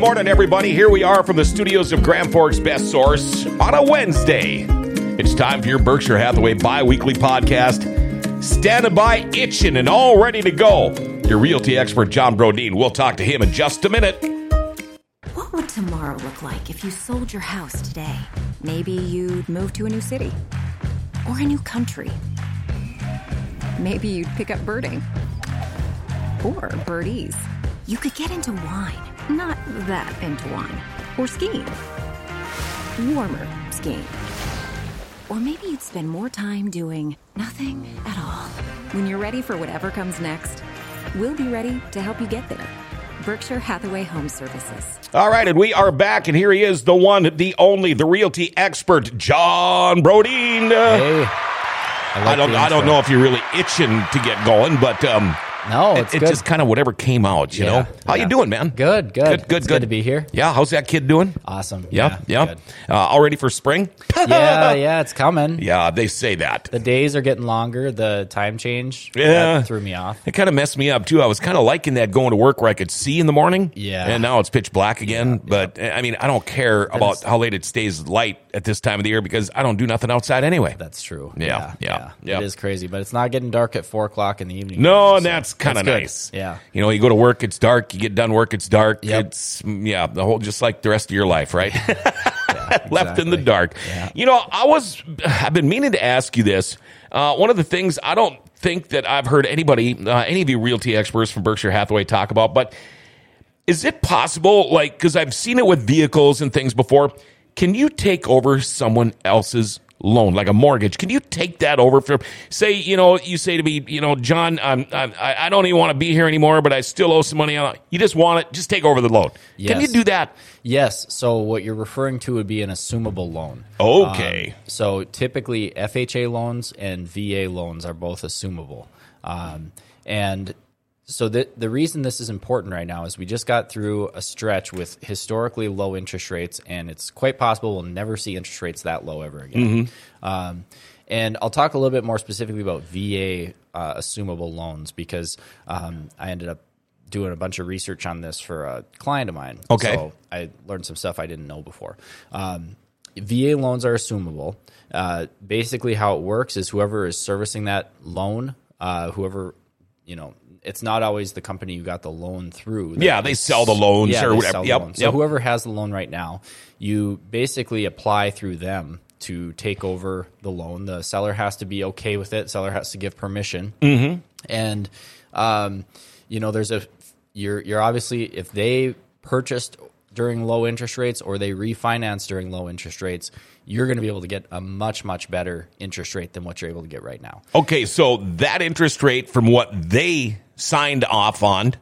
morning, everybody. Here we are from the studios of Grand Forks Best Source on a Wednesday. It's time for your Berkshire Hathaway bi weekly podcast. Standing by, itching, and all ready to go. Your realty expert, John Brodeen. We'll talk to him in just a minute. What would tomorrow look like if you sold your house today? Maybe you'd move to a new city or a new country. Maybe you'd pick up birding or birdies. You could get into wine, not that into wine, or skiing, warmer skiing. Or maybe you'd spend more time doing nothing at all. When you're ready for whatever comes next, we'll be ready to help you get there. Berkshire Hathaway Home Services. All right, and we are back, and here he is, the one, the only, the realty expert, John Brodeen. Uh, Hey. I, like don't, I don't know if you're really itching to get going, but um, No, it's it good. just kind of whatever came out, you Yeah, know. How you doing, man? Good, good. good, good, It's good to be here. Yeah, how's that kid doing? Awesome. Yeah, yeah. good. Uh, all ready for spring? yeah, yeah, it's coming. Yeah, they say that. The days are getting longer. The time change Yeah. threw me off. It kind of messed me up too. I was kind of liking that going to work where I could see in the morning. Yeah. And now it's pitch black again. But I mean, I don't care about how late it stays light at this time of the year because I don't do nothing outside anyway. That's true. Yeah, yeah, yeah. It is crazy, but it's not getting dark at four o'clock in the evening. No, So and that's kind of nice. Yeah. You know, you go to work, it's dark. You get done work, it's dark. Yep. It's yeah, the whole just like the rest of your life, right? Left in the dark. Yeah. You know, I was I've been meaning to ask you this. Uh, one of the things I don't think that I've heard anybody, uh, any of you realty experts from Berkshire Hathaway talk about, but is it possible, like, because I've seen it with vehicles and things before, can you take over someone else's loan, like a mortgage? Can you take that over from, say, you know, you say to me, you know, John, I'm, I'm, I I don't even want to be here anymore, but I still owe some money on You just want it, just take over the loan. Can you do that? Yes. So what you're referring to would be an assumable loan. Okay. Um, so typically, FHA loans and VA loans are both assumable. Um, and so the the reason this is important right now is we just got through a stretch with historically low interest rates, and it's quite possible we'll never see interest rates that low ever again. Um, and I'll talk a little bit more specifically about VA uh, assumable loans because um, I ended up doing a bunch of research on this for a client of mine. Okay. So I learned some stuff I didn't know before. Um, VA loans are assumable. Uh, basically, how it works is whoever is servicing that loan, uh, whoever, you know, it's not always the company you got the loan through. Yeah, they sell the loans Yeah, or whatever. sell the Yep, loan. So yep. whoever has the loan right now, you basically apply through them to take over the loan. The seller has to be okay with it. Seller has to give permission. Mm-hmm. And um, you know, there's a you're you're obviously if they purchased during low interest rates or they refinance during low interest rates, you're going to be able to get a much much better interest rate than what you're able to get right now. Okay, so that interest rate from what they signed off on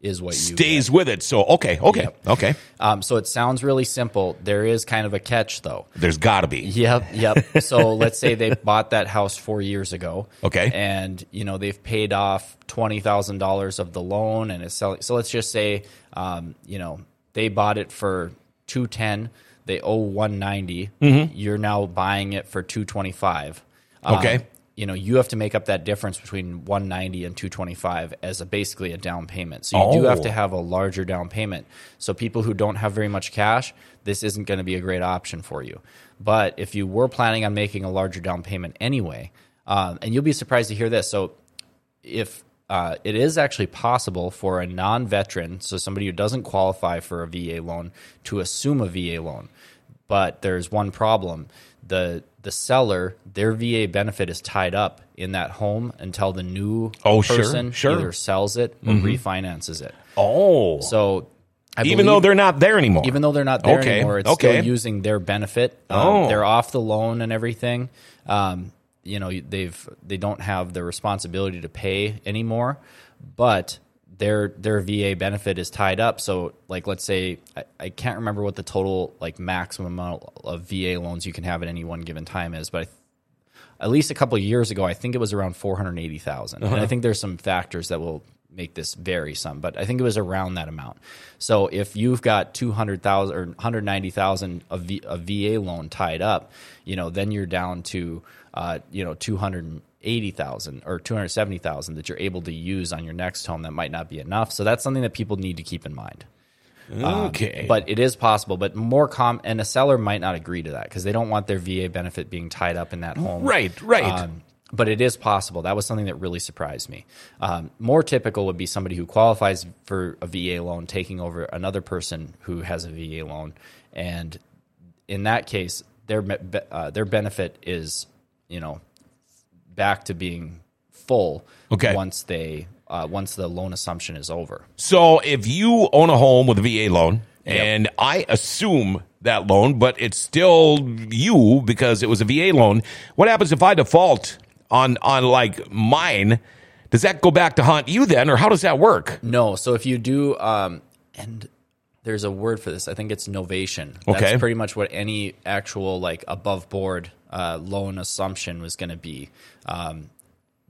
Is what you stays with it. So, okay, okay, Yep. okay. Um, so it sounds really simple. There is kind of a catch though. There's got to be. Yep, yep. So let's say they bought that house four years ago. Okay. And you know they've paid off twenty thousand dollars of the loan, and it's selling. So let's just say, um, you know, they bought it for two ten. They owe one You're now buying it for two twenty five. Okay. You know, you have to make up that difference between 190 and 225 as a basically a down payment. So you do have Oh. to have a larger down payment. So people who don't have very much cash, this isn't going to be a great option for you. But if you were planning on making a larger down payment anyway, um, and you'll be surprised to hear this. So if uh, it is actually possible for a non-veteran, so somebody who doesn't qualify for a VA loan, to assume a VA loan, but there's one problem: the the seller, their VA benefit is tied up in that home until the new Oh, person sure. either sells it or refinances it. Oh. So, I even though they're not there anymore. even though they're not there Okay, anymore, it's okay. still using their benefit. Um, Oh. They're off the loan and everything. Um, you know, they've they don't have the responsibility to pay anymore, but their their VA benefit is tied up. So, like, let's say I, I can't remember what the total like maximum amount of VA loans you can have at any one given time is, but I at least a couple of years ago, I think it was around 480,000. And Uh-huh. I think there's some factors that will make this vary some, but I think it was around that amount. So if you've got two hundred thousand or one hundred ninety thousand of v, a VA loan tied up, you know, then you're down to uh, you know two hundred eighty thousand or two hundred seventy thousand that you're able to use on your next home. That might not be enough. So that's something that people need to keep in mind. Um, Okay. but it is possible. But more com and a seller might not agree to that because they don't want their VA benefit being tied up in that home. Right, right. Um, but it is possible. That was something that really surprised me. Um, more typical would be somebody who qualifies for a VA loan taking over another person who has a VA loan, and in that case, their uh, their benefit is you know back to being full Okay. once they uh, once the loan assumption is over. So if you own a home with a VA loan, and I assume that loan, but it's still you because it was a VA loan, what happens if I default on on like mine? Does that go back to haunt you then, or how does that work? No. So if you do, um, and there's a word for this. I think it's novation. That's Okay. pretty much what any actual like above board uh, loan assumption was going to be. Um,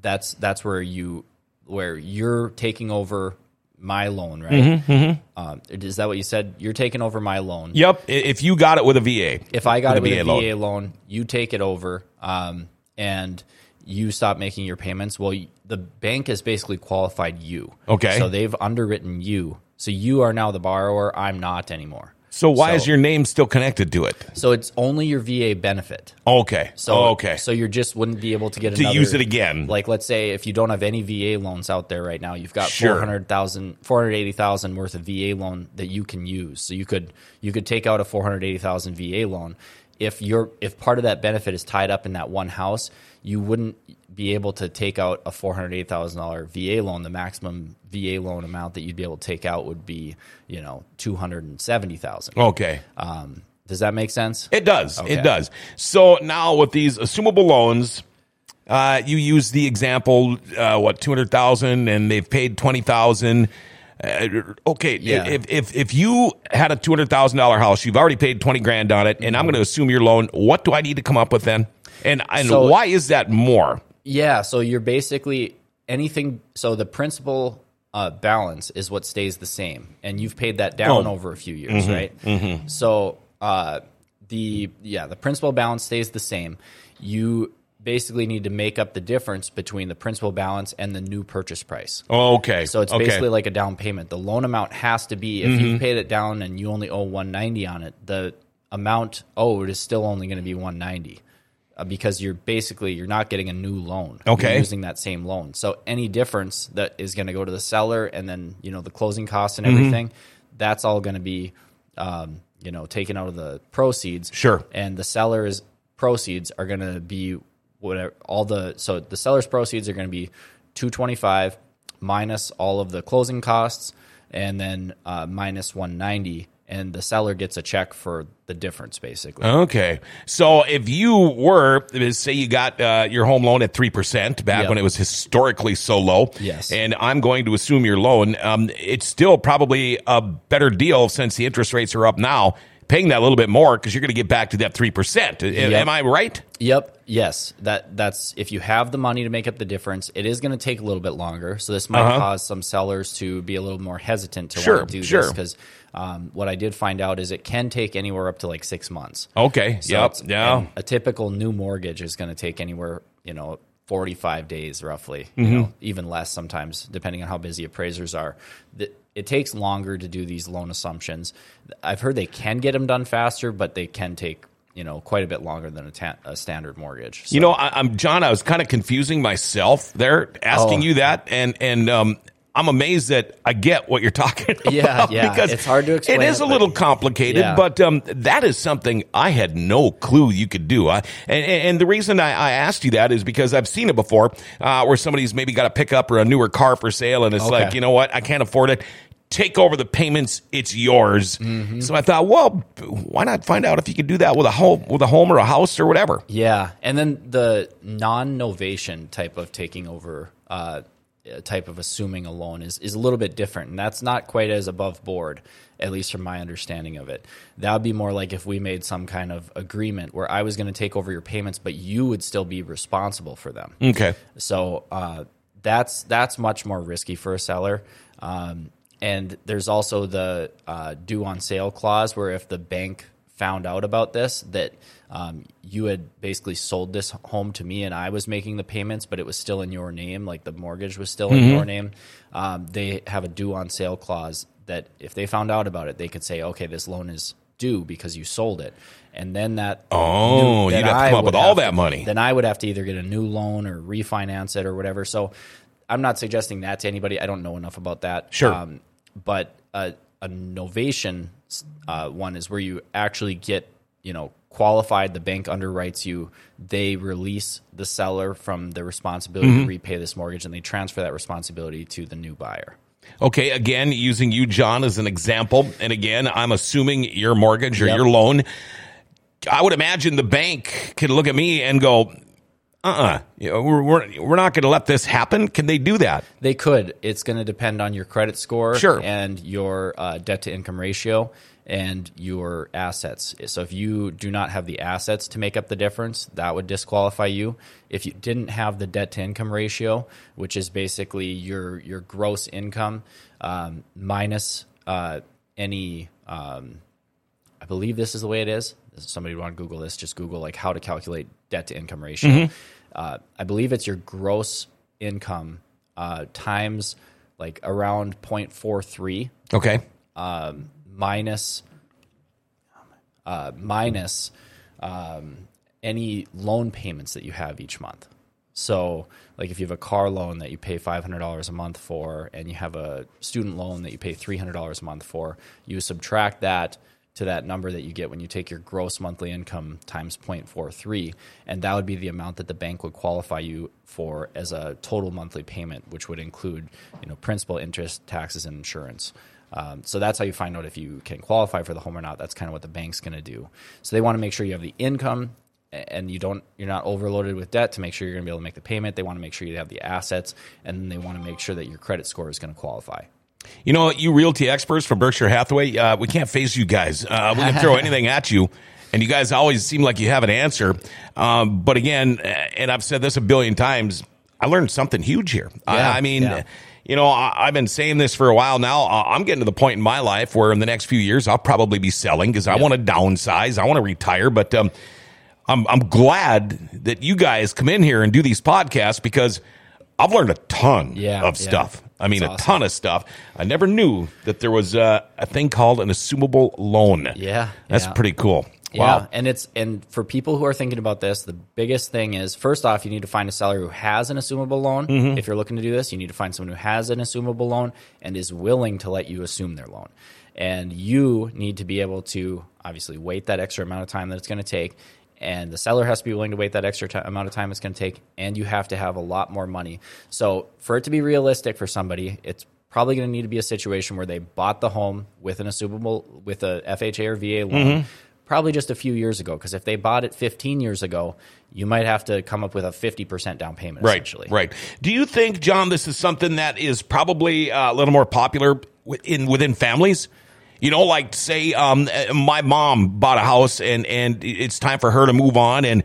that's that's where you where you're taking over my loan, right? Mm-hmm, Um, is that what you said? You're taking over my loan. Yep. If you got it with a VA, If I got it With a VA VA, loan. you take it over, um, and you stop making your payments. Well, the bank has basically qualified you. Okay. So they've underwritten you. So you are now the borrower. I'm not anymore. so why is your name still connected to it? So it's only your VA benefit. Okay. So Oh, okay. So you just wouldn't be able to get To another, use it again. Like let's say if you don't have any VA loans out there right now, you've got Sure. 400,000 480,000 worth of VA loan that you can use. So you could you could take out a 480,000 VA loan. If you're if part of that benefit is tied up in that one house, you wouldn't be able to take out a $480,000 VA loan. The maximum VA loan amount that you'd be able to take out would be, you know, 270,000. okay. Um, does that make sense? It does. Okay. It does. So now with these assumable loans, uh, you use the example, uh, what two hundred thousand, and they've paid twenty thousand. Uh, okay, Yeah. if if if you had a two hundred thousand dollar house, you've already paid twenty grand on it, and I'm going to assume your loan. What do I need to come up with then? And and So- why is that more? Yeah, so you're basically anything. So the principal uh, balance is what stays the same, and you've paid that down Oh. over a few years, right? Mm-hmm. So uh, the yeah, the principal balance stays the same. You basically need to make up the difference between the principal balance and the new purchase price. Oh, Okay, So it's okay. basically like a down payment. The loan amount has to be if Mm-hmm. you've paid it down and you only owe 190 on it, the amount owed is still only going to be 190 uh, because you're basically you're not getting a new loan. Okay. You're using that same loan. So any difference that is going to go to the seller and then, you know, the closing costs Mm-hmm. and everything, that's all going to be um, you know, taken out of the proceeds. Sure. And the seller's proceeds are going to be whatever all the so the seller's proceeds are going to be 225 minus all of the closing costs and then uh, minus 190 and the seller gets a check for the difference basically Okay. So if you were, say you got uh, your home loan at 3% back Yep. when it was historically so low. Yes. And I'm going to assume your loan, um, it's still probably a better deal since the interest rates are up now, paying that a little bit more because you're going to get back to that 3%. A- Am I right? Yep. Yes. That that's if you have the money to make up the difference, it is going to take a little bit longer. So this might Uh-huh. cause some sellers to be a little more hesitant to Sure, want to do sure. this because um, what I did find out is it can take anywhere up to like six months. Okay. So yep. Yeah. A typical new mortgage is going to take anywhere, you know, 45 days roughly, Mm-hmm. you know, even less sometimes, depending on how busy appraisers are. The- It takes longer to do these loan assumptions. I've heard they can get them done faster, but they can take, you know, quite a bit longer than a, ta- a standard mortgage. So- You know, I, I'm John. I was kind of confusing myself there, asking Oh. you that, and and um, I'm amazed that I get what you're talking about. Yeah, yeah. It's hard to explain It is a little complicated, Yeah. but um, that is something I had no clue you could do. I, and, and the reason I, I asked you that is because I've seen it before, uh, where somebody's maybe got a pickup or a newer car for sale, and it's Okay. like, you know what, I can't afford it. Take over the payments; it's yours. Mm-hmm. So I thought, well, why not find out if you could do that with a home, with a home or a house or whatever. Yeah, and then the non-novation type of taking over, uh, type of assuming a loan is is a little bit different, and that's not quite as above board, at least from my understanding of it. That would be more like if we made some kind of agreement where I was going to take over your payments, but you would still be responsible for them. Okay. So uh, that's that's much more risky for a seller. Um, and there's also the uh, due on sale clause, where if the bank found out about this, that um, you had basically sold this home to me and I was making the payments, but it was still in your name, like the mortgage was still in your name. Um, they have a due on sale clause that if they found out about it, they could say, okay, this loan is due because you sold it, and then that Oh, you'd have to I come up with all that to- money. Then I would have to either get a new loan or refinance it or whatever. So I'm not suggesting that to anybody. I don't know enough about that. Sure. but a, a novation uh, one is where you actually get you know qualified. The bank underwrites you. They release the seller from the responsibility Mm-hmm. to repay this mortgage, and they transfer that responsibility to the new buyer. Okay, again, using you, John, as an example, and again, I'm assuming your mortgage or Yep. your loan. I would imagine the bank can look at me and go, "Uh, uh you know, we're we're, we're not going to let this happen." Can they do that? They could. It's going to depend on your credit score Sure. and your uh, debt to income ratio and your assets. So if you do not have the assets to make up the difference, that would disqualify you. If you didn't have the debt to income ratio, which is basically your your gross income um, minus uh, any um, I believe this is the way it is. Somebody want to Google this? Just Google like how to calculate debt to income ratio. Uh, I believe it's your gross income uh, times like around 0.43 Okay, minus uh, minus um, any loan payments that you have each month. So, like if you have a car loan that you pay five hundred dollars a month for, and you have a student loan that you pay three hundred dollars a month for, you subtract that to that number that you get when you take your gross monthly income times 0.43 and that would be the amount that the bank would qualify you for as a total monthly payment which would include you know principal interest taxes and insurance um, so that's how you find out if you can qualify for the home or not. That's kind of what the bank's going to do. So they want to make sure you have the income and you don't you're not overloaded with debt to make sure you're going to be able to make the payment. They want to make sure you have the assets and they want to make sure that your credit score is going to qualify. You know, you realty experts from Berkshire Hathaway, uh, we can't face you guys. Uh, we can throw anything at you. And you guys always seem like you have an answer. Um, but again, uh, and I've said this a billion times, I learned something huge here. I, Yeah, I mean, yeah. you know, I, I've been saying this for a while now. I'm getting to the point in my life where in the next few years, I'll probably be selling because I want to downsize. I want to retire. But um, I'm, I'm glad that you guys come in here and do these podcasts because I've learned a ton Yeah, of stuff. I mean, That's a awesome. ton of stuff. I never knew that there was uh, a thing called an assumable loan. Yeah, That's yeah. pretty cool. Yeah, Wow. and it's and for people who are thinking about this, the biggest thing is first off, you need to find a seller who has an assumable loan. Mm-hmm. If you're looking to do this, you need to find someone who has an assumable loan and is willing to let you assume their loan. And you need to be able to obviously wait that extra amount of time that it's going to take. And the seller has to be willing to wait that extra ti amount of time it's going to take. And you have to have a lot more money. So, for it to be realistic for somebody, it's probably going to need to be a situation where they bought the home with an assumable, with a FHA or VA loan Mm-hmm. probably just a few years ago. Because if they bought it 15 years ago, you might have to come up with a 50% down payment, Right, essentially. right. Do you think, John, this is something that is probably uh, a little more popular in within families? You know, like say, um, my mom bought a house and and it's time for her to move on, and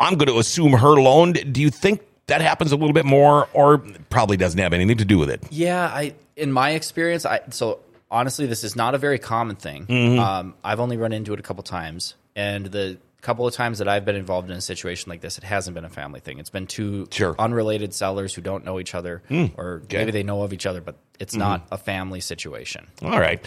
I'm going to assume her loan. Do you think that happens a little bit more, or probably doesn't have anything to do with it? Yeah, I in my experience, I so honestly, this is not a very common thing. Mm-hmm. Um, I've only run into it a couple times, and the couple of times that I've been involved in a situation like this, it hasn't been a family thing. It's been two Sure. Unrelated sellers who don't know each other, or maybe they know of each other, but it's not Mm-hmm. a family situation. All right.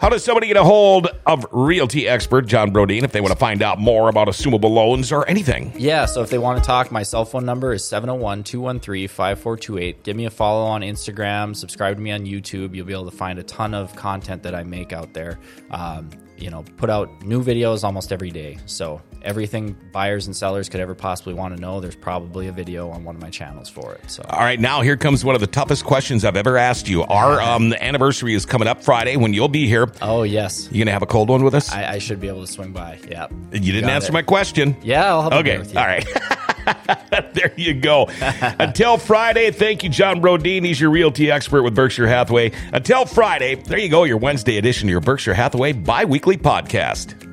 How does somebody get a hold of realty expert John Brodeen if they want to find out more about assumable loans or anything? Yeah, so if they want to talk, my cell phone number is 701 213 5428. Give me a follow on Instagram, subscribe to me on YouTube. You'll be able to find a ton of content that I make out there. Um, you know, put out new videos almost every day. So everything buyers and sellers could ever possibly want to know, there's probably a video on one of my channels for it. So All right, now here comes one of the toughest questions I've ever asked you. Our um, anniversary is coming up Friday when you'll be here. Oh yes. You gonna have a cold one with us? I, I should be able to swing by. Yeah. you didn't Got answer it. my question. Yeah, I'll have Okay. with you. All right. there you go. Until Friday, thank you, John Brodeen. He's your realty expert with Berkshire Hathaway. Until Friday, there you go, your Wednesday edition of your Berkshire Hathaway bi weekly podcast.